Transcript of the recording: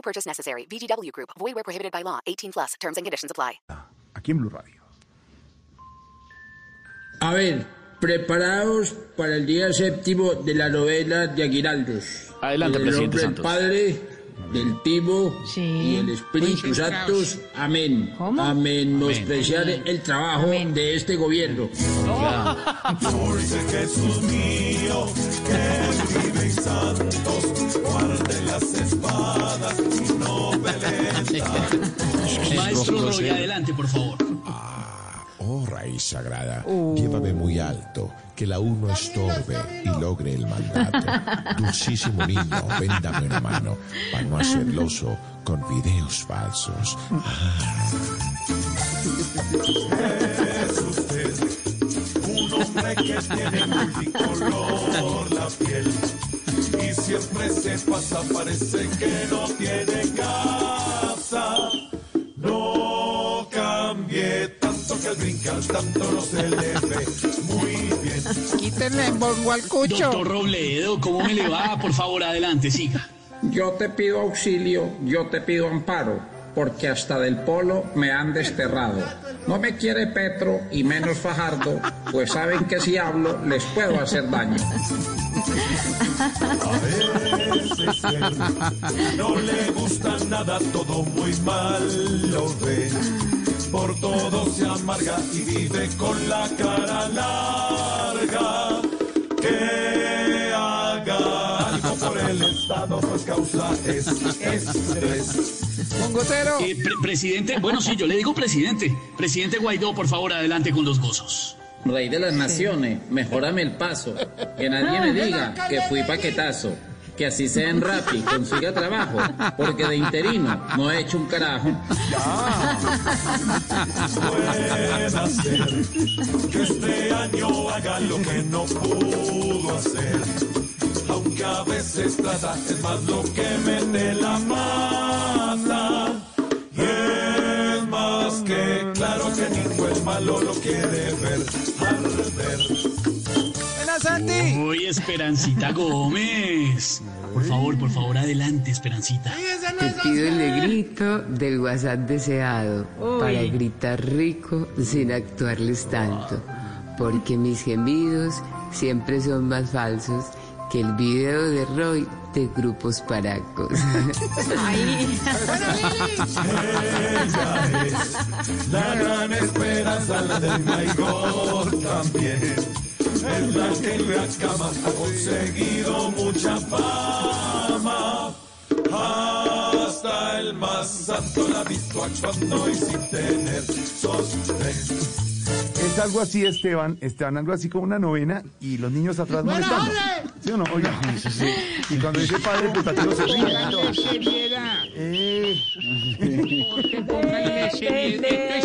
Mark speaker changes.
Speaker 1: No purchase necessary. VGW Group. Void where prohibited by law. 18 plus. Terms and conditions apply.
Speaker 2: Aquí en Blue Radio.
Speaker 3: A ver, preparados para el día séptimo de la novela de Aguinaldos.
Speaker 4: Adelante,
Speaker 3: En el
Speaker 4: presidente
Speaker 3: nombre del
Speaker 4: Santos.
Speaker 3: Padre, del Tibo
Speaker 5: Sí.
Speaker 3: y el Espíritu
Speaker 5: Muy
Speaker 3: Santos. Amén.
Speaker 5: ¿Cómo?
Speaker 3: A menospreciar el trabajo de este gobierno.
Speaker 4: Maestro Roy, adelante, por favor.
Speaker 6: Oh raíz sagrada, llévame muy alto, que la uno estorbe y logre el mandato. Dulcísimo niño, véndame una mano, para no hacerlo oso con videos falsos.
Speaker 5: Quítenle bongo al cucho.
Speaker 4: Doctor Robledo, ¿cómo me le va? Por favor, adelante, siga.
Speaker 3: Yo te pido auxilio, yo te pido amparo, porque hasta del polo me han desterrado. No me quiere Petro y menos Fajardo, pues saben que si hablo les puedo hacer daño.
Speaker 7: No le gusta nada, todo muy mal lo ve. Por todo se amarga y vive con la cara larga. Que haga algo por el Estado, pues causa es estrés.
Speaker 5: Bongotero.
Speaker 4: Eh, pre- presidente, bueno, sí, yo le digo presidente. Presidente Guaidó, por favor, adelante con los gozos.
Speaker 3: Rey de las naciones, mejórame el paso. Que nadie me diga que fui paquetazo. Que así sea en Rappi, consiga trabajo. Porque de interino no he hecho un carajo.
Speaker 7: Puede hacer que este año haga lo que no pudo hacer. Aunque a veces trata, es más lo que mete la mata.
Speaker 5: Santi.
Speaker 4: Uy, Esperancita Gómez. Por favor, por favor, adelante, Esperancita.
Speaker 8: Te pido el negrito del WhatsApp deseado para gritar rico sin actuarles tanto, porque mis gemidos siempre son más falsos que el video de Roy de grupos paracos.
Speaker 7: Ella es la gran esperanza, la del Maigor también. Es la que en la cama ha conseguido mucha fama. Hasta el más santo la ha visto actuando y sin tener sostén.
Speaker 2: Es algo así, Esteban, Esteban, algo así como una novena y los niños atrás molestando. ¿Sí o no? Oiga, sí, sí. Y cuando dice padre putativo se ríe. Eh,
Speaker 5: Esto es